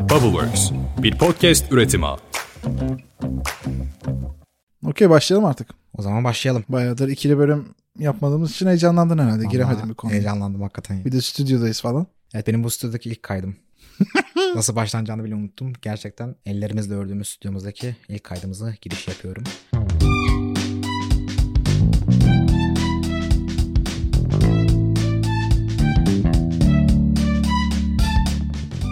Bubbleworks, bir podcast üretimi. Okey başlayalım artık. O zaman başlayalım. Bayağıdır ikili bölüm yapmadığımız için heyecanlandın herhalde. Giremedim bir konuya. Heyecanlandım hakikaten. ya. Bir de stüdyodayız falan. Evet benim bu stüdyodaki ilk kaydım. Nasıl başlanacağını bile unuttum. Gerçekten ellerimizle ördüğümüz stüdyomuzdaki ilk kaydımızı giriş yapıyorum.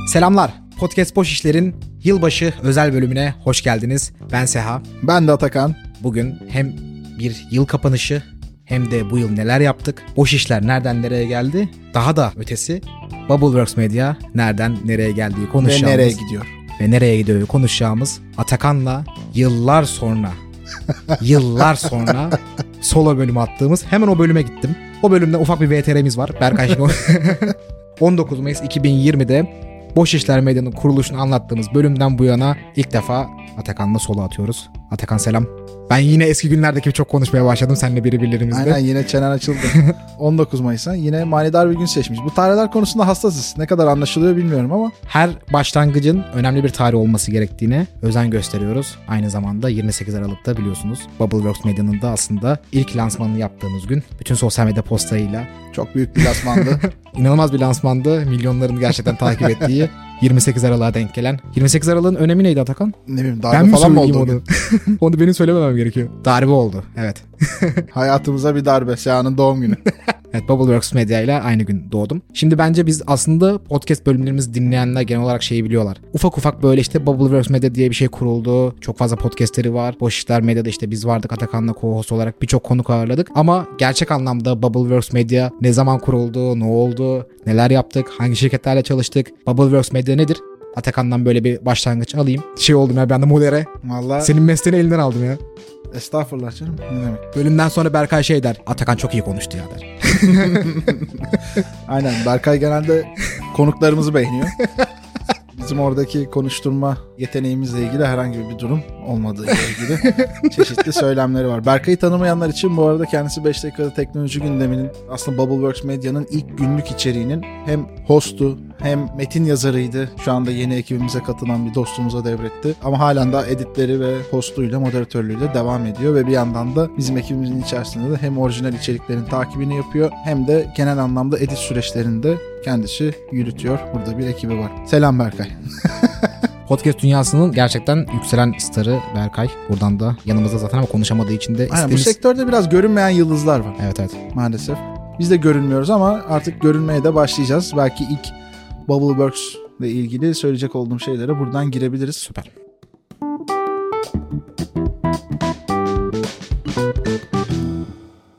Selamlar. Podcast Boş İşler'in yılbaşı özel bölümüne hoş geldiniz. Ben Seha. Ben de Atakan. Bugün hem bir yıl kapanışı hem de bu yıl neler yaptık, boş işler nereden nereye geldi, daha da ötesi Bubbleworks Media nereden nereye geldiği Ve konuşacağımız nereye gidiyor? ve nereye gidiyor konuşacağımız Atakan'la yıllar sonra yıllar sonra solo bölüm attığımız hemen o bölüme gittim. O bölümde ufak bir VTR'miz var. Berkay şimdi 19 Mayıs 2020'de Boş İşler Medya'nın kuruluşunu anlattığımız bölümden bu yana ilk defa Atakan'la solo atıyoruz. Atakan selam. Ben yine eski günlerdeki çok konuşmaya başladım seninle birbirlerimizle. Aynen yine çenen açıldı. 19 Mayıs'a yine manidar bir gün seçmiş. Bu tarihler konusunda hassasız. Ne kadar anlaşılıyor bilmiyorum ama Her başlangıcın önemli bir tarih olması gerektiğine özen gösteriyoruz. Aynı zamanda 28 Aralık'ta biliyorsunuz Bubbleworks Medya'nın da aslında ilk lansmanını yaptığımız gün. Bütün sosyal medya postlarıyla çok büyük bir lasmandı. inanılmaz bir lansmandı. Milyonların gerçekten takip ettiği 28 Aralık'a denk gelen. 28 Aralık'ın önemi neydi Atakan? ne bileyim ben darbe mi falan mı oldu? onu? onu benim söylememem gerekiyor. Darbe oldu. Evet. Hayatımıza bir darbe. Seha'nın doğum günü. Evet Bubbleworks Media ile aynı gün doğdum. Şimdi bence biz aslında podcast bölümlerimizi dinleyenler genel olarak şeyi biliyorlar. Ufak ufak böyle işte Bubbleworks Media diye bir şey kuruldu. Çok fazla podcastleri var. Boş İşler Medya'da işte biz vardık Atakan'la co-host olarak birçok konuk ağırladık. Ama gerçek anlamda Bubbleworks Media ne zaman kuruldu, ne oldu, neler yaptık, hangi şirketlerle çalıştık, Bubbleworks Media nedir? Atakan'dan böyle bir başlangıç alayım. Şey oldum ya ben de modere. Valla Senin mesleğini elinden aldım ya. estağfurullah canım. Ne demek? Bölümden sonra Berkay şey der. Atakan çok iyi konuştu ya der. Aynen Berkay genelde konuklarımızı beğeniyor. Bizim oradaki konuşturma yeteneğimizle ilgili herhangi bir durum olmadığı ile ilgili çeşitli söylemleri var. Berkay'ı tanımayanlar için bu arada kendisi 5 dakikada teknoloji gündeminin aslında Bubbleworks Medya'nın ilk günlük içeriğinin hem hostu hem metin yazarıydı. Şu anda yeni ekibimize katılan bir dostumuza devretti. Ama halen daha editleri ve hostuyla, moderatörlüğüyle devam ediyor ve bir yandan da bizim ekibimizin içerisinde de hem orijinal içeriklerin takibini yapıyor hem de genel anlamda edit süreçlerinde kendisi yürütüyor. Burada bir ekibi var. Selam Berkay. Podcast dünyasının gerçekten yükselen starı Berkay. Buradan da yanımızda zaten ama konuşamadığı için de Aynen, bu istediğimiz... sektörde biraz görünmeyen yıldızlar var Evet evet. maalesef. Biz de görünmüyoruz ama artık görünmeye de başlayacağız. Belki ilk Bubbleworks ile ilgili söyleyecek olduğum şeylere buradan girebiliriz. Süper.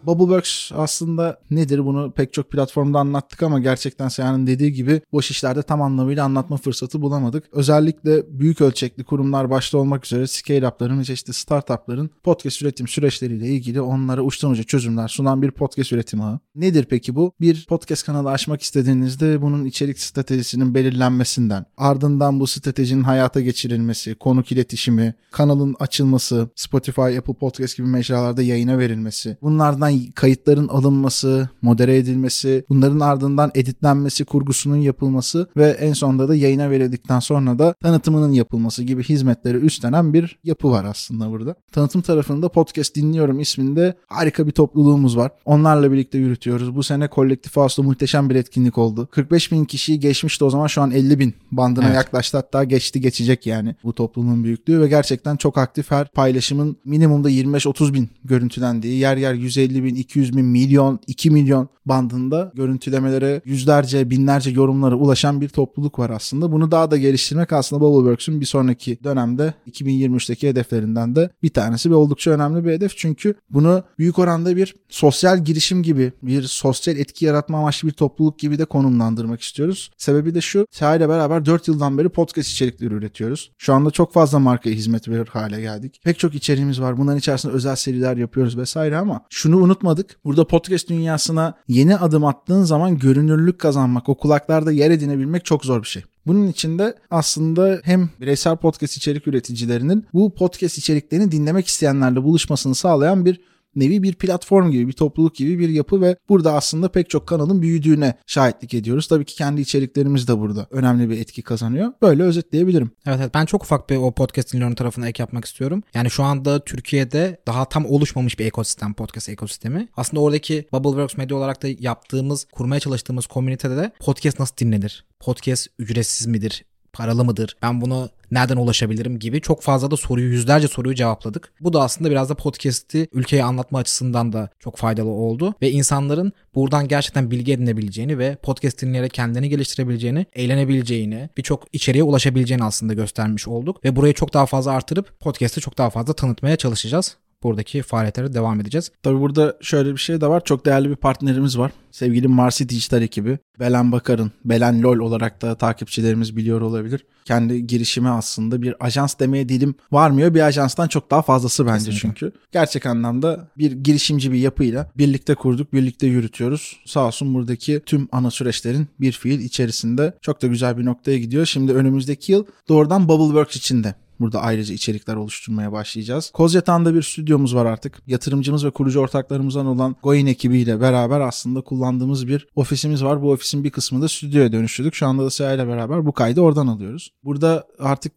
Bubbleworks aslında nedir bunu pek çok platformda anlattık ama gerçekten Seyhan'ın dediği gibi boş işlerde tam anlamıyla anlatma fırsatı bulamadık. Özellikle büyük ölçekli kurumlar başta olmak üzere scale-up'ların çeşitli startup'ların podcast üretim süreçleriyle ilgili onlara uçtan uca çözümler sunan bir podcast üretim ağı. Nedir peki bu? Bir podcast kanalı açmak istediğinizde bunun içerik stratejisinin belirlenmesinden, ardından bu stratejinin hayata geçirilmesi, konuk iletişimi, kanalın açılması, Spotify, Apple Podcast gibi mecralarda yayına verilmesi, bunlardan kayıtların alınması, modere edilmesi, bunların ardından editlenmesi, kurgusunun yapılması ve en sonunda da yayına verildikten sonra da tanıtımının yapılması gibi hizmetleri üstlenen bir yapı var aslında burada. Tanıtım tarafında Podcast Dinliyorum isminde harika bir topluluğumuz var. Onlarla birlikte yürütüyoruz. Bu sene Kolektif House'da muhteşem bir etkinlik oldu. 45 bin kişiyi geçmişti o zaman şu an 50 bin bandına Evet. yaklaştı hatta geçti geçecek yani bu topluluğun büyüklüğü ve gerçekten çok aktif her paylaşımın minimumda 25-30 bin görüntülendiği yer yer 150 bin, 200 bin, milyon, 2 milyon bandında görüntülemelere yüzlerce, binlerce yorumlara ulaşan bir topluluk var aslında. Bunu daha da geliştirmek aslında Bubbleworks'ün bir sonraki dönemde 2023'teki hedeflerinden de bir tanesi ve oldukça önemli bir hedef. Çünkü bunu büyük oranda bir sosyal girişim gibi, bir sosyal etki yaratma amaçlı bir topluluk gibi de konumlandırmak istiyoruz. Sebebi de şu, Seha ile beraber 4 yıldan beri podcast içerikleri üretiyoruz. Şu anda çok fazla markaya hizmet verir hale geldik. Pek çok içeriğimiz var. Bunların içerisinde özel seriler yapıyoruz vesaire ama şunu unutmadık. Burada podcast dünyasına yeni adım attığın zaman görünürlük kazanmak, o kulaklarda yer edinebilmek çok zor bir şey. Bunun için de aslında hem bireysel podcast içerik üreticilerinin bu podcast içeriklerini dinlemek isteyenlerle buluşmasını sağlayan bir nevi bir platform gibi, bir topluluk gibi bir yapı ve burada aslında pek çok kanalın büyüdüğüne şahitlik ediyoruz. Tabii ki kendi içeriklerimiz de burada önemli bir etki kazanıyor. Böyle özetleyebilirim. Evet, evet ben çok ufak bir o podcast dinliyorum tarafına ek yapmak istiyorum. Yani şu anda Türkiye'de daha tam oluşmamış bir ekosistem podcast ekosistemi. Aslında oradaki Bubbleworks Media olarak da yaptığımız, kurmaya çalıştığımız komünitede de podcast nasıl dinlenir? Podcast ücretsiz midir? Paralı mıdır? Ben bunu nereden ulaşabilirim gibi çok fazla da soruyu yüzlerce soruyu cevapladık. Bu da aslında biraz da podcast'i ülkeye anlatma açısından da çok faydalı oldu ve insanların buradan gerçekten bilgi edinebileceğini ve podcast dinleyerek kendini geliştirebileceğini, eğlenebileceğini, birçok içeriğe ulaşabileceğini aslında göstermiş olduk ve burayı çok daha fazla artırıp podcast'i çok daha fazla tanıtmaya çalışacağız buradaki faaliyetlere devam edeceğiz. Tabii burada şöyle bir şey de var. Çok değerli bir partnerimiz var. Sevgili Marsi Dijital ekibi. Belen Bakar'ın, Belen LOL olarak da takipçilerimiz biliyor olabilir. Kendi girişimi aslında bir ajans demeye dilim varmıyor. Bir ajanstan çok daha fazlası bence Kesinlikle. çünkü. Gerçek anlamda bir girişimci bir yapıyla birlikte kurduk, birlikte yürütüyoruz. Sağ olsun buradaki tüm ana süreçlerin bir fiil içerisinde çok da güzel bir noktaya gidiyor. Şimdi önümüzdeki yıl doğrudan Bubbleworks içinde Burada ayrıca içerikler oluşturmaya başlayacağız. Kozyatan'da bir stüdyomuz var artık. Yatırımcımız ve kurucu ortaklarımızdan olan Goin ekibiyle beraber aslında kullandığımız bir ofisimiz var. Bu ofisin bir kısmını da stüdyoya dönüştürdük. Şu anda da Seha ile beraber bu kaydı oradan alıyoruz. Burada artık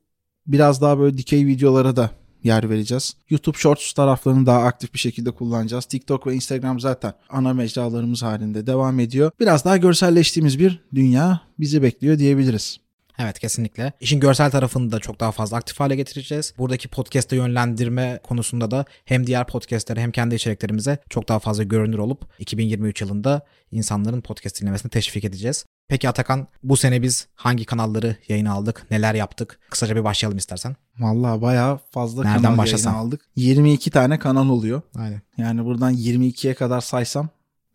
biraz daha böyle dikey videolara da yer vereceğiz. YouTube Shorts taraflarını daha aktif bir şekilde kullanacağız. TikTok ve Instagram zaten ana mecralarımız halinde devam ediyor. Biraz daha görselleştiğimiz bir dünya bizi bekliyor diyebiliriz. Evet kesinlikle. İşin görsel tarafını da çok daha fazla aktif hale getireceğiz. Buradaki podcast'te yönlendirme konusunda da hem diğer podcast'lere hem kendi içeriklerimize çok daha fazla görünür olup 2023 yılında insanların podcast dinlemesini teşvik edeceğiz. Peki Atakan bu sene biz hangi kanalları yayına aldık? Neler yaptık? Kısaca bir başlayalım istersen. Vallahi bayağı fazla Nereden kanal başlasam? yayına aldık. 22 tane kanal oluyor. Aynen. Yani buradan 22'ye kadar saysam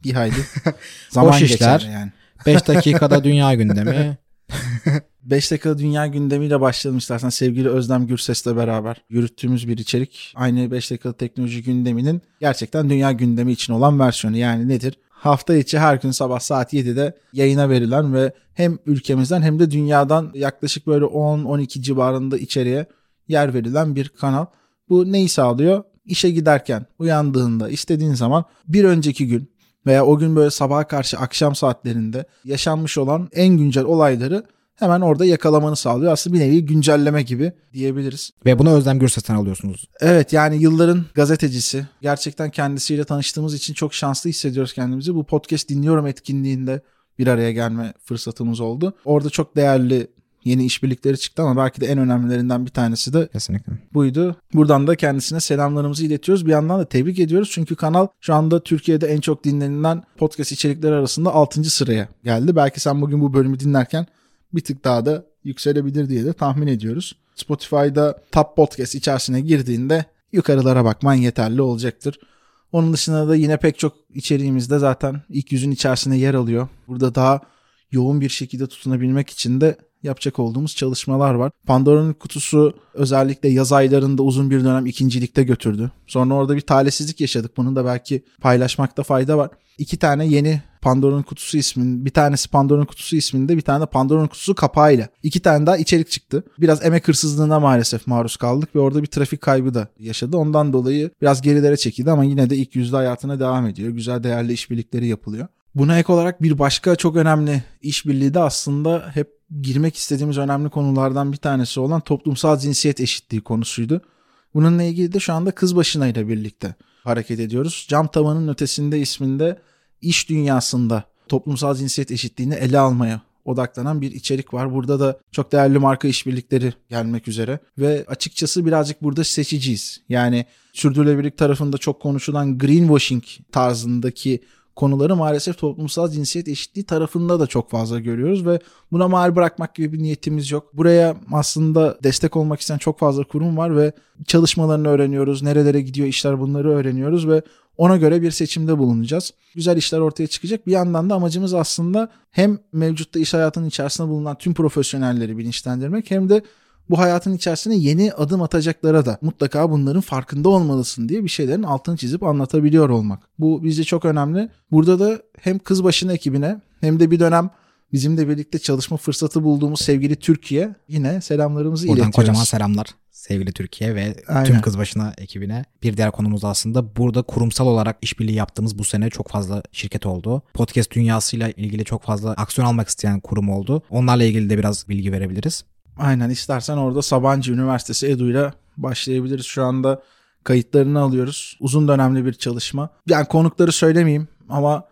bir hayli zaman Boş işler, geçer yani. 5 dakikada dünya gündemi. 5 dakika dünya gündemiyle başlayalım istersen sevgili Özlem Gürses'le beraber yürüttüğümüz bir içerik. Aynı 5 dakika teknoloji gündeminin gerçekten dünya gündemi için olan versiyonu. Yani nedir? Hafta içi her gün sabah saat 7'de yayına verilen ve hem ülkemizden hem de dünyadan yaklaşık böyle 10-12 civarında içeriye yer verilen bir kanal. Bu neyi sağlıyor? İşe giderken uyandığında istediğin zaman bir önceki gün veya o gün böyle sabaha karşı akşam saatlerinde yaşanmış olan en güncel olayları hemen orada yakalamanı sağlıyor. Aslında bir nevi güncelleme gibi diyebiliriz. Ve bunu Özlem Gürses'ten alıyorsunuz. Evet yani yılların gazetecisi. Gerçekten kendisiyle tanıştığımız için çok şanslı hissediyoruz kendimizi. Bu podcast dinliyorum etkinliğinde bir araya gelme fırsatımız oldu. Orada çok değerli yeni işbirlikleri çıktı ama belki de en önemlilerinden bir tanesi de Kesinlikle. buydu. Buradan da kendisine selamlarımızı iletiyoruz. Bir yandan da tebrik ediyoruz çünkü kanal şu anda Türkiye'de en çok dinlenilen podcast içerikleri arasında 6. sıraya geldi. Belki sen bugün bu bölümü dinlerken bir tık daha da yükselebilir diye de tahmin ediyoruz. Spotify'da Top Podcast içerisine girdiğinde yukarılara bakman yeterli olacaktır. Onun dışında da yine pek çok içeriğimizde zaten ilk yüzün içerisine yer alıyor. Burada daha yoğun bir şekilde tutunabilmek için de yapacak olduğumuz çalışmalar var. Pandora'nın kutusu özellikle yaz aylarında uzun bir dönem ikincilikte götürdü. Sonra orada bir talihsizlik yaşadık. Bunu da belki paylaşmakta fayda var. İki tane yeni Pandora'nın kutusu isminin bir tanesi Pandora'nın kutusu isminde bir tane de Pandora'nın kutusu kapağıyla. İki tane daha içerik çıktı. Biraz emek hırsızlığına maalesef maruz kaldık ve orada bir trafik kaybı da yaşadı. Ondan dolayı biraz gerilere çekildi ama yine de ilk yüzde hayatına devam ediyor. Güzel değerli işbirlikleri yapılıyor. Buna ek olarak bir başka çok önemli işbirliği de aslında hep girmek istediğimiz önemli konulardan bir tanesi olan toplumsal cinsiyet eşitliği konusuydu. Bununla ilgili de şu anda kız başına ile birlikte hareket ediyoruz. Cam tavanın ötesinde isminde iş dünyasında toplumsal cinsiyet eşitliğini ele almaya odaklanan bir içerik var. Burada da çok değerli marka işbirlikleri gelmek üzere ve açıkçası birazcık burada seçiciyiz. Yani sürdürülebilirlik tarafında çok konuşulan greenwashing tarzındaki konuları maalesef toplumsal cinsiyet eşitliği tarafında da çok fazla görüyoruz ve buna mal bırakmak gibi bir niyetimiz yok. Buraya aslında destek olmak isteyen çok fazla kurum var ve çalışmalarını öğreniyoruz. Nerelere gidiyor işler bunları öğreniyoruz ve ona göre bir seçimde bulunacağız. Güzel işler ortaya çıkacak. Bir yandan da amacımız aslında hem mevcutta iş hayatının içerisinde bulunan tüm profesyonelleri bilinçlendirmek hem de bu hayatın içerisine yeni adım atacaklara da mutlaka bunların farkında olmalısın diye bir şeylerin altını çizip anlatabiliyor olmak. Bu bizce çok önemli. Burada da hem kız başına ekibine hem de bir dönem bizimle birlikte çalışma fırsatı bulduğumuz sevgili Türkiye yine selamlarımızı Buradan iletiyoruz. kocaman selamlar sevgili Türkiye ve Aynen. tüm Kızbaşına ekibine. Bir diğer konumuz aslında burada kurumsal olarak işbirliği yaptığımız bu sene çok fazla şirket oldu. Podcast dünyasıyla ilgili çok fazla aksiyon almak isteyen kurum oldu. Onlarla ilgili de biraz bilgi verebiliriz. Aynen istersen orada Sabancı Üniversitesi EDU'yla başlayabiliriz. Şu anda kayıtlarını alıyoruz. Uzun dönemli bir çalışma. Yani konukları söylemeyeyim ama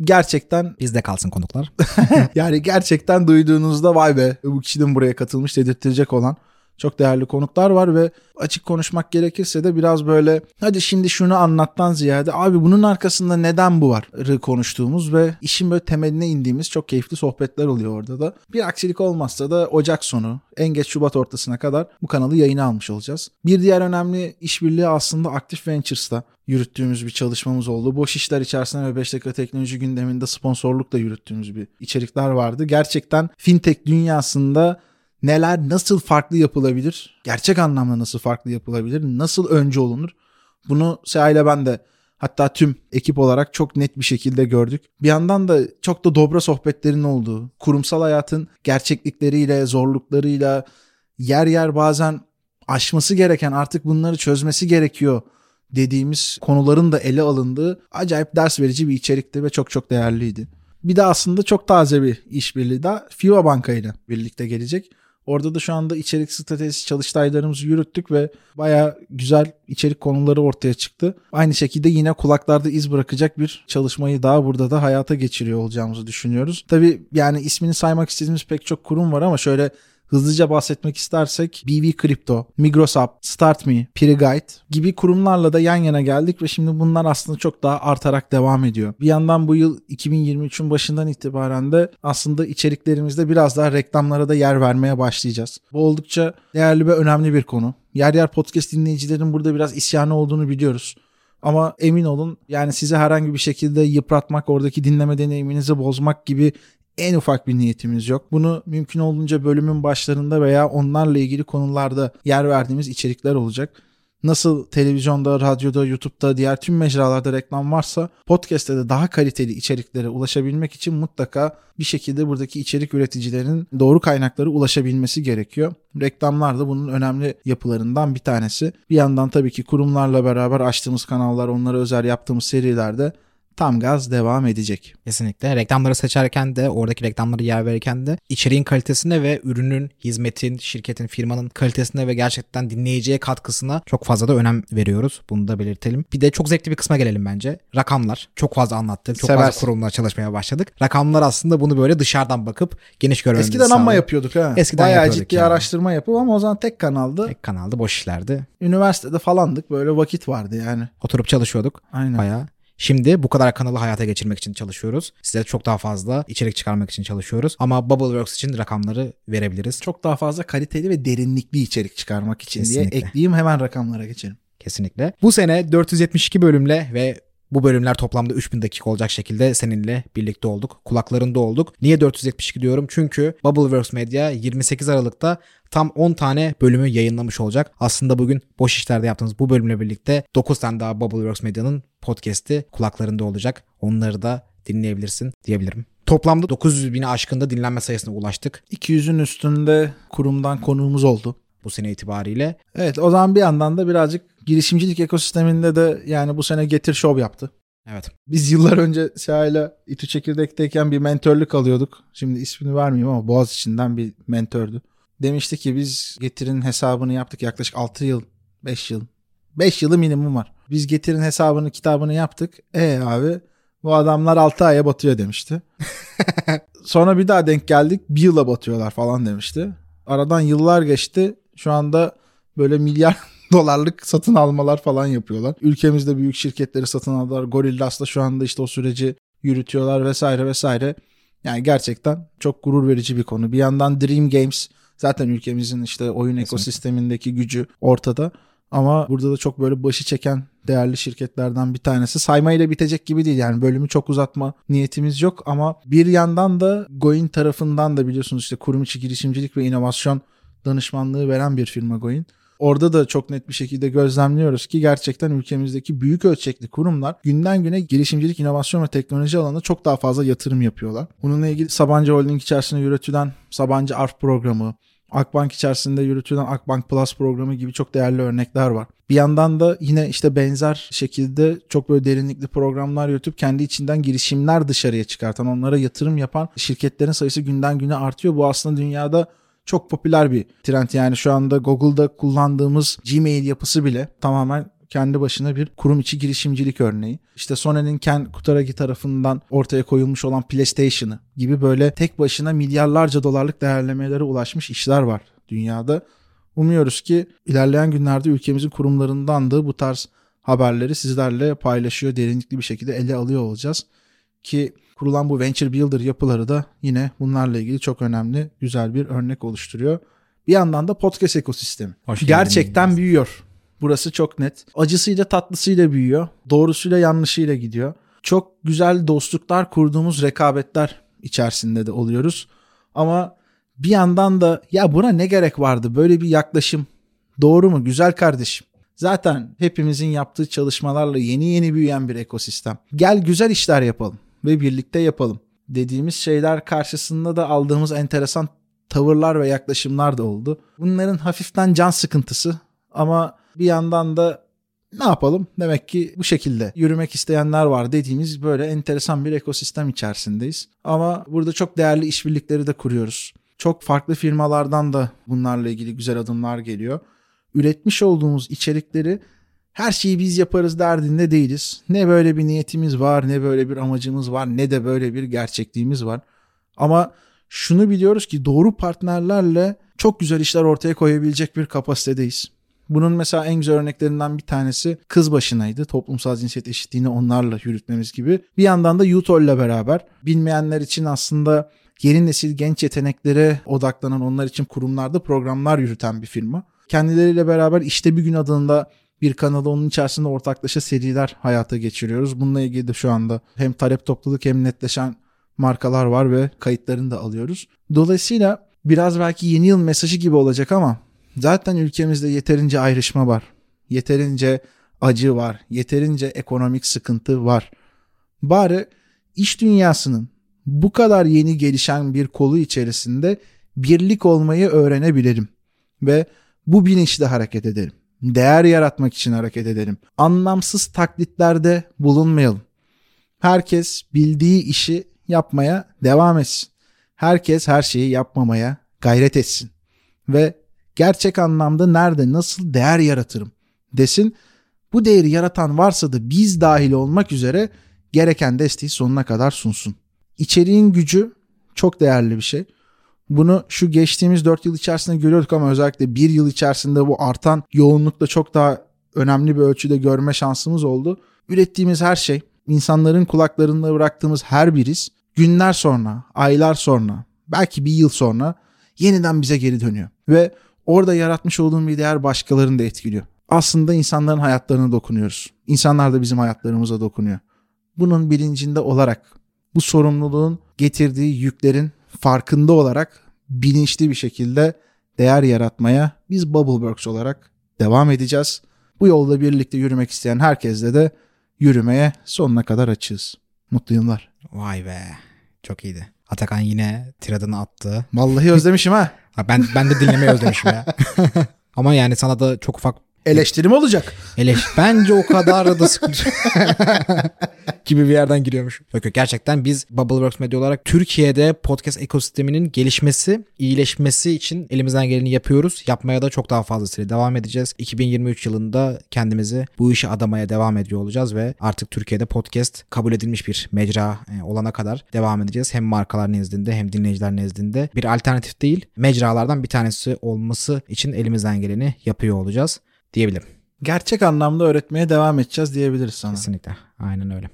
gerçekten Bizde kalsın konuklar. yani gerçekten duyduğunuzda vay be bu kişi de mi buraya katılmış dedirttirecek olan çok değerli konuklar var ve açık konuşmak gerekirse de biraz böyle hadi şimdi şunu anlattan ziyade abi bunun arkasında neden bu var konuştuğumuz ve işin böyle temeline indiğimiz çok keyifli sohbetler oluyor orada da. Bir aksilik olmazsa da Ocak sonu en geç Şubat ortasına kadar bu kanalı yayına almış olacağız. Bir diğer önemli işbirliği aslında Active Ventures'ta yürüttüğümüz bir çalışmamız oldu. Boş işler içerisinde ve 5 dakika teknoloji gündeminde sponsorlukla yürüttüğümüz bir içerikler vardı. Gerçekten fintech dünyasında neler nasıl farklı yapılabilir? Gerçek anlamda nasıl farklı yapılabilir? Nasıl önce olunur? Bunu Seha ile ben de hatta tüm ekip olarak çok net bir şekilde gördük. Bir yandan da çok da dobra sohbetlerin olduğu, kurumsal hayatın gerçeklikleriyle, zorluklarıyla yer yer bazen aşması gereken artık bunları çözmesi gerekiyor dediğimiz konuların da ele alındığı acayip ders verici bir içerikti ve çok çok değerliydi. Bir de aslında çok taze bir işbirliği daha FIBA Banka ile birlikte gelecek. Orada da şu anda içerik stratejisi çalıştaylarımızı yürüttük ve baya güzel içerik konuları ortaya çıktı. Aynı şekilde yine kulaklarda iz bırakacak bir çalışmayı daha burada da hayata geçiriyor olacağımızı düşünüyoruz. Tabii yani ismini saymak istediğimiz pek çok kurum var ama şöyle hızlıca bahsetmek istersek BV Crypto, Migrosap, StartMe, Piriguide gibi kurumlarla da yan yana geldik ve şimdi bunlar aslında çok daha artarak devam ediyor. Bir yandan bu yıl 2023'ün başından itibaren de aslında içeriklerimizde biraz daha reklamlara da yer vermeye başlayacağız. Bu oldukça değerli ve önemli bir konu. Yer yer podcast dinleyicilerin burada biraz isyanı olduğunu biliyoruz. Ama emin olun yani size herhangi bir şekilde yıpratmak, oradaki dinleme deneyiminizi bozmak gibi en ufak bir niyetimiz yok. Bunu mümkün olduğunca bölümün başlarında veya onlarla ilgili konularda yer verdiğimiz içerikler olacak. Nasıl televizyonda, radyoda, YouTube'da, diğer tüm mecralarda reklam varsa podcast'te de daha kaliteli içeriklere ulaşabilmek için mutlaka bir şekilde buradaki içerik üreticilerinin doğru kaynaklara ulaşabilmesi gerekiyor. Reklamlar da bunun önemli yapılarından bir tanesi. Bir yandan tabii ki kurumlarla beraber açtığımız kanallar, onlara özel yaptığımız serilerde tam gaz devam edecek. Kesinlikle. Reklamları seçerken de oradaki reklamları yer verirken de içeriğin kalitesine ve ürünün, hizmetin, şirketin, firmanın kalitesine ve gerçekten dinleyiciye katkısına çok fazla da önem veriyoruz. Bunu da belirtelim. Bir de çok zevkli bir kısma gelelim bence. Rakamlar. Çok fazla anlattık. Çok Seversin. fazla kurumla çalışmaya başladık. Rakamlar aslında bunu böyle dışarıdan bakıp geniş görmemizi Eskiden amma sağlıyor. yapıyorduk ha. Eskiden Bayağı ciddi yani. araştırma yapıp ama o zaman tek kanaldı. Tek kanalda boş işlerdi. Üniversitede falandık böyle vakit vardı yani. Oturup çalışıyorduk. Aynen. Bayağı. Şimdi bu kadar kanalı hayata geçirmek için çalışıyoruz. Size çok daha fazla içerik çıkarmak için çalışıyoruz. Ama Bubbleworks için rakamları verebiliriz. Çok daha fazla kaliteli ve derinlikli içerik çıkarmak için Kesinlikle. diye ekleyeyim hemen rakamlara geçelim. Kesinlikle. Bu sene 472 bölümle ve bu bölümler toplamda 3000 dakika olacak şekilde seninle birlikte olduk. Kulaklarında olduk. Niye 472 diyorum? Çünkü Bubbleworks Media 28 Aralık'ta tam 10 tane bölümü yayınlamış olacak. Aslında bugün boş işlerde yaptığımız bu bölümle birlikte 9 tane daha Bubbleworks Media'nın podcast'i kulaklarında olacak. Onları da dinleyebilirsin diyebilirim. Toplamda 900 bini aşkında dinlenme sayısına ulaştık 200'ün üstünde kurumdan konuğumuz oldu. Bu sene itibariyle. Evet o zaman bir yandan da birazcık girişimcilik ekosisteminde de yani bu sene Getir Show yaptı. Evet. Biz yıllar önce Seha ile İTÜ Çekirdek'teyken bir mentörlük alıyorduk. Şimdi ismini vermeyeyim ama Boğaz içinden bir mentördü. Demişti ki biz Getir'in hesabını yaptık yaklaşık 6 yıl, 5 yıl. 5 yılı minimum var. Biz Getir'in hesabını, kitabını yaptık. E abi bu adamlar 6 aya batıyor demişti. Sonra bir daha denk geldik. Bir yıla batıyorlar falan demişti. Aradan yıllar geçti. Şu anda böyle milyar dolarlık satın almalar falan yapıyorlar. Ülkemizde büyük şirketleri satın aldılar. Gorillas'la şu anda işte o süreci yürütüyorlar vesaire vesaire. Yani gerçekten çok gurur verici bir konu. Bir yandan Dream Games zaten ülkemizin işte oyun ekosistemindeki gücü ortada. Ama burada da çok böyle başı çeken değerli şirketlerden bir tanesi. Saymayla bitecek gibi değil yani bölümü çok uzatma niyetimiz yok ama bir yandan da Goin tarafından da biliyorsunuz işte kurum içi girişimcilik ve inovasyon danışmanlığı veren bir firma Goin. Orada da çok net bir şekilde gözlemliyoruz ki gerçekten ülkemizdeki büyük ölçekli kurumlar günden güne girişimcilik, inovasyon ve teknoloji alanında çok daha fazla yatırım yapıyorlar. Bununla ilgili Sabancı Holding içerisinde yürütülen Sabancı ARF programı, Akbank içerisinde yürütülen Akbank Plus programı gibi çok değerli örnekler var. Bir yandan da yine işte benzer şekilde çok böyle derinlikli programlar yürütüp kendi içinden girişimler dışarıya çıkartan, onlara yatırım yapan şirketlerin sayısı günden güne artıyor. Bu aslında dünyada çok popüler bir trend. Yani şu anda Google'da kullandığımız Gmail yapısı bile tamamen kendi başına bir kurum içi girişimcilik örneği. İşte Sony'nin Ken Kutaragi tarafından ortaya koyulmuş olan PlayStation'ı gibi böyle tek başına milyarlarca dolarlık değerlemelere ulaşmış işler var dünyada. Umuyoruz ki ilerleyen günlerde ülkemizin kurumlarından da bu tarz haberleri sizlerle paylaşıyor, derinlikli bir şekilde ele alıyor olacağız. Ki kurulan bu Venture Builder yapıları da yine bunlarla ilgili çok önemli, güzel bir örnek oluşturuyor. Bir yandan da podcast ekosistemi. Hoş geldin. Gerçekten büyüyor. Burası çok net. Acısıyla tatlısıyla büyüyor. Doğrusuyla yanlışıyla gidiyor. Çok güzel dostluklar kurduğumuz rekabetler içerisinde de oluyoruz. Ama bir yandan da ya buna ne gerek vardı böyle bir yaklaşım doğru mu güzel kardeşim? Zaten hepimizin yaptığı çalışmalarla yeni yeni büyüyen bir ekosistem. Gel güzel işler yapalım ve birlikte yapalım dediğimiz şeyler karşısında da aldığımız enteresan tavırlar ve yaklaşımlar da oldu. Bunların hafiften can sıkıntısı ama bir yandan da ne yapalım? Demek ki bu şekilde yürümek isteyenler var dediğimiz böyle enteresan bir ekosistem içerisindeyiz. Ama burada çok değerli işbirlikleri de kuruyoruz. Çok farklı firmalardan da bunlarla ilgili güzel adımlar geliyor. Üretmiş olduğumuz içerikleri her şeyi biz yaparız derdinde değiliz. Ne böyle bir niyetimiz var, ne böyle bir amacımız var, ne de böyle bir gerçekliğimiz var. Ama şunu biliyoruz ki doğru partnerlerle çok güzel işler ortaya koyabilecek bir kapasitedeyiz. Bunun mesela en güzel örneklerinden bir tanesi kız başınaydı. Toplumsal cinsiyet eşitliğini onlarla yürütmemiz gibi. Bir yandan da Utol ile beraber bilmeyenler için aslında yeni nesil genç yeteneklere odaklanan onlar için kurumlarda programlar yürüten bir firma. Kendileriyle beraber işte bir gün adında bir kanalı onun içerisinde ortaklaşa seriler hayata geçiriyoruz. Bununla ilgili de şu anda hem talep topladık hem netleşen markalar var ve kayıtlarını da alıyoruz. Dolayısıyla biraz belki yeni yıl mesajı gibi olacak ama zaten ülkemizde yeterince ayrışma var. Yeterince acı var. Yeterince ekonomik sıkıntı var. Bari iş dünyasının bu kadar yeni gelişen bir kolu içerisinde birlik olmayı öğrenebilelim ve bu bilinçle hareket edelim. Değer yaratmak için hareket edelim. Anlamsız taklitlerde bulunmayalım. Herkes bildiği işi yapmaya devam etsin. Herkes her şeyi yapmamaya gayret etsin. Ve gerçek anlamda nerede nasıl değer yaratırım desin. Bu değeri yaratan varsa da biz dahil olmak üzere gereken desteği sonuna kadar sunsun. İçeriğin gücü çok değerli bir şey. Bunu şu geçtiğimiz 4 yıl içerisinde görüyorduk ama özellikle 1 yıl içerisinde bu artan yoğunlukla çok daha önemli bir ölçüde görme şansımız oldu. Ürettiğimiz her şey, insanların kulaklarında bıraktığımız her biriz günler sonra, aylar sonra, belki bir yıl sonra yeniden bize geri dönüyor. Ve orada yaratmış olduğum bir değer başkalarını da etkiliyor. Aslında insanların hayatlarına dokunuyoruz. İnsanlar da bizim hayatlarımıza dokunuyor. Bunun bilincinde olarak bu sorumluluğun getirdiği yüklerin farkında olarak bilinçli bir şekilde değer yaratmaya biz Bubbleworks olarak devam edeceğiz. Bu yolda birlikte yürümek isteyen herkesle de yürümeye sonuna kadar açığız. Mutlu yıllar. Vay be. Çok iyiydi. Atakan yine tiradını attı. Vallahi özlemişim ha. Ben ben de dinlemeyi özlemişim ya. Ama yani sana da çok ufak Eleştirim olacak. eleş. Bence o kadar da sıkıntı. gibi bir yerden giriyormuş. Yok yok gerçekten biz Bubbleworks Media olarak Türkiye'de podcast ekosisteminin gelişmesi, iyileşmesi için elimizden geleni yapıyoruz. Yapmaya da çok daha fazlasıyla devam edeceğiz. 2023 yılında kendimizi bu işe adamaya devam ediyor olacağız ve artık Türkiye'de podcast kabul edilmiş bir mecra e, olana kadar devam edeceğiz. Hem markalar nezdinde hem dinleyiciler nezdinde bir alternatif değil mecralardan bir tanesi olması için elimizden geleni yapıyor olacağız diyebilirim. Gerçek anlamda öğretmeye devam edeceğiz diyebiliriz sana. Kesinlikle. Aynen öyle.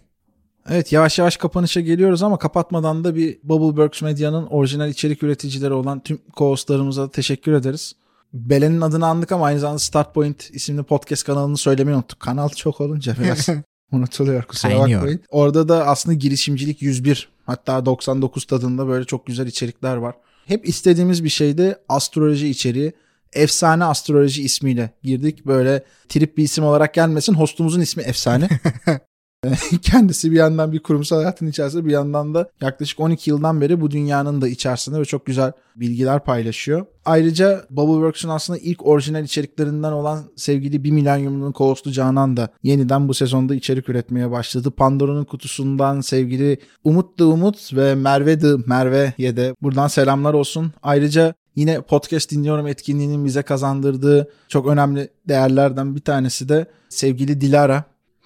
Evet yavaş yavaş kapanışa geliyoruz ama kapatmadan da bir Bubbleworks Medya'nın orijinal içerik üreticileri olan tüm co-hostlarımıza teşekkür ederiz. Belen'in adını andık ama aynı zamanda Start Point isimli podcast kanalını söylemeyi unuttuk. Kanal çok olunca biraz unutuluyor kusura Kaynıyor. bakmayın. Orada da aslında girişimcilik 101 hatta 99 tadında böyle çok güzel içerikler var. Hep istediğimiz bir şeydi astroloji içeriği. Efsane Astroloji ismiyle girdik. Böyle trip bir isim olarak gelmesin. Hostumuzun ismi Efsane. Kendisi bir yandan bir kurumsal hayatın içerisinde bir yandan da yaklaşık 12 yıldan beri bu dünyanın da içerisinde ve çok güzel bilgiler paylaşıyor. Ayrıca Bubbleworks'un aslında ilk orijinal içeriklerinden olan sevgili 1 milenyumunun co Canan da yeniden bu sezonda içerik üretmeye başladı. Pandora'nın kutusundan sevgili Umut da Umut ve Merve de Merve'ye de buradan selamlar olsun. Ayrıca Yine podcast dinliyorum etkinliğinin bize kazandırdığı çok önemli değerlerden bir tanesi de sevgili Dilara.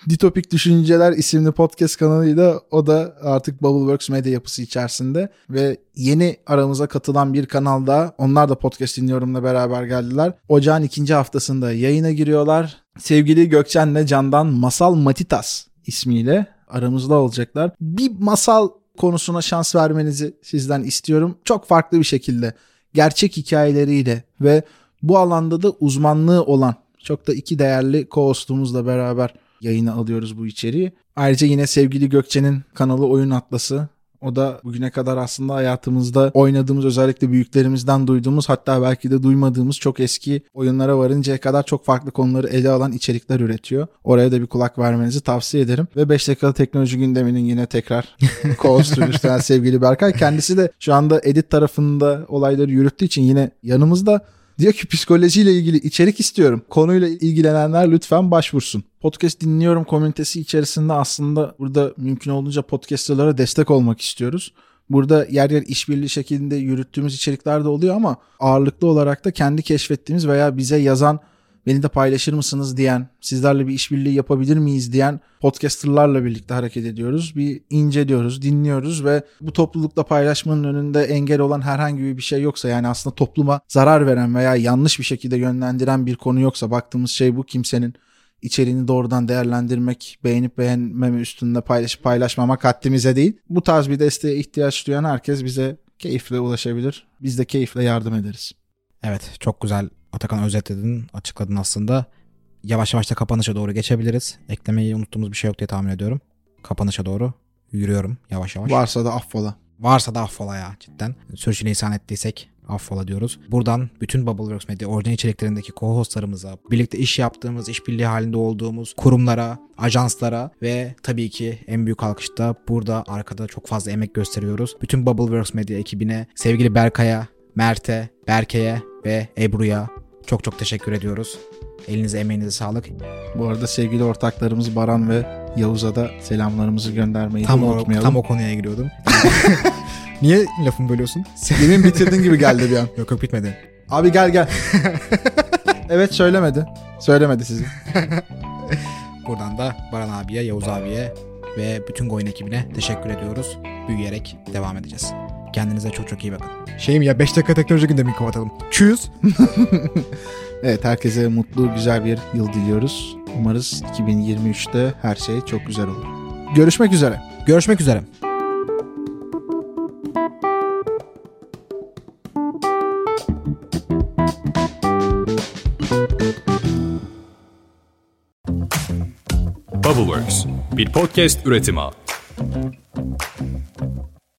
Ditopik Düşünceler isimli podcast kanalıyla o da artık Bubbleworks medya yapısı içerisinde ve yeni aramıza katılan bir kanal daha. Onlar da podcast dinliyorumla beraber geldiler. Ocağın ikinci haftasında yayına giriyorlar. Sevgili Gökçen'le Can'dan Masal Matitas ismiyle aramızda olacaklar. Bir masal konusuna şans vermenizi sizden istiyorum. Çok farklı bir şekilde gerçek hikayeleriyle ve bu alanda da uzmanlığı olan çok da iki değerli co-hostumuzla beraber yayına alıyoruz bu içeriği. Ayrıca yine sevgili Gökçe'nin kanalı Oyun Atlası. O da bugüne kadar aslında hayatımızda oynadığımız özellikle büyüklerimizden duyduğumuz hatta belki de duymadığımız çok eski oyunlara varıncaya kadar çok farklı konuları ele alan içerikler üretiyor. Oraya da bir kulak vermenizi tavsiye ederim. Ve 5 dakikalı teknoloji gündeminin yine tekrar co-host'u üstlenen sevgili Berkay. Kendisi de şu anda edit tarafında olayları yürüttüğü için yine yanımızda Diyor ki psikolojiyle ilgili içerik istiyorum. Konuyla ilgilenenler lütfen başvursun. Podcast dinliyorum komünitesi içerisinde aslında burada mümkün olduğunca podcasterlara destek olmak istiyoruz. Burada yer yer işbirliği şeklinde yürüttüğümüz içerikler de oluyor ama ağırlıklı olarak da kendi keşfettiğimiz veya bize yazan beni de paylaşır mısınız diyen, sizlerle bir işbirliği yapabilir miyiz diyen podcasterlarla birlikte hareket ediyoruz. Bir inceliyoruz, dinliyoruz ve bu toplulukla paylaşmanın önünde engel olan herhangi bir şey yoksa yani aslında topluma zarar veren veya yanlış bir şekilde yönlendiren bir konu yoksa baktığımız şey bu kimsenin içeriğini doğrudan değerlendirmek, beğenip beğenmeme üstünde paylaşıp paylaşmamak haddimize değil. Bu tarz bir desteğe ihtiyaç duyan herkes bize keyifle ulaşabilir. Biz de keyifle yardım ederiz. Evet çok güzel Atakan özetledin, açıkladın aslında. Yavaş yavaş da kapanışa doğru geçebiliriz. Eklemeyi unuttuğumuz bir şey yok diye tahmin ediyorum. Kapanışa doğru yürüyorum yavaş yavaş. Varsa da affola. Varsa da affola ya cidden. Sürçülisan ettiysek affola diyoruz. Buradan bütün Bubbleworks Media orijinal içeriklerindeki co-hostlarımıza, birlikte iş yaptığımız, işbirliği halinde olduğumuz kurumlara, ajanslara ve tabii ki en büyük alkışta burada arkada çok fazla emek gösteriyoruz. Bütün Bubbleworks Media ekibine, sevgili Berkay'a, Mert'e, Berke'ye ve Ebru'ya çok çok teşekkür ediyoruz. Elinize emeğinize sağlık. Bu arada sevgili ortaklarımız Baran ve Yavuz'a da selamlarımızı göndermeyi tam unutmayalım. O, tam o konuya giriyordum. Niye lafımı bölüyorsun? Senin bitirdin gibi geldi bir an. yok yok bitmedi. Abi gel gel. evet söylemedi. Söylemedi sizi. Buradan da Baran abiye, Yavuz abiye ve bütün Goyun ekibine teşekkür ediyoruz. Büyüyerek devam edeceğiz. Kendinize çok çok iyi bakın. Şey mi ya 5 dakika teknoloji gündemini kapatalım. Çüz. evet herkese mutlu güzel bir yıl diliyoruz. Umarız 2023'te her şey çok güzel olur. Görüşmek üzere. Görüşmek üzere. Bubbleworks bir podcast üretimi.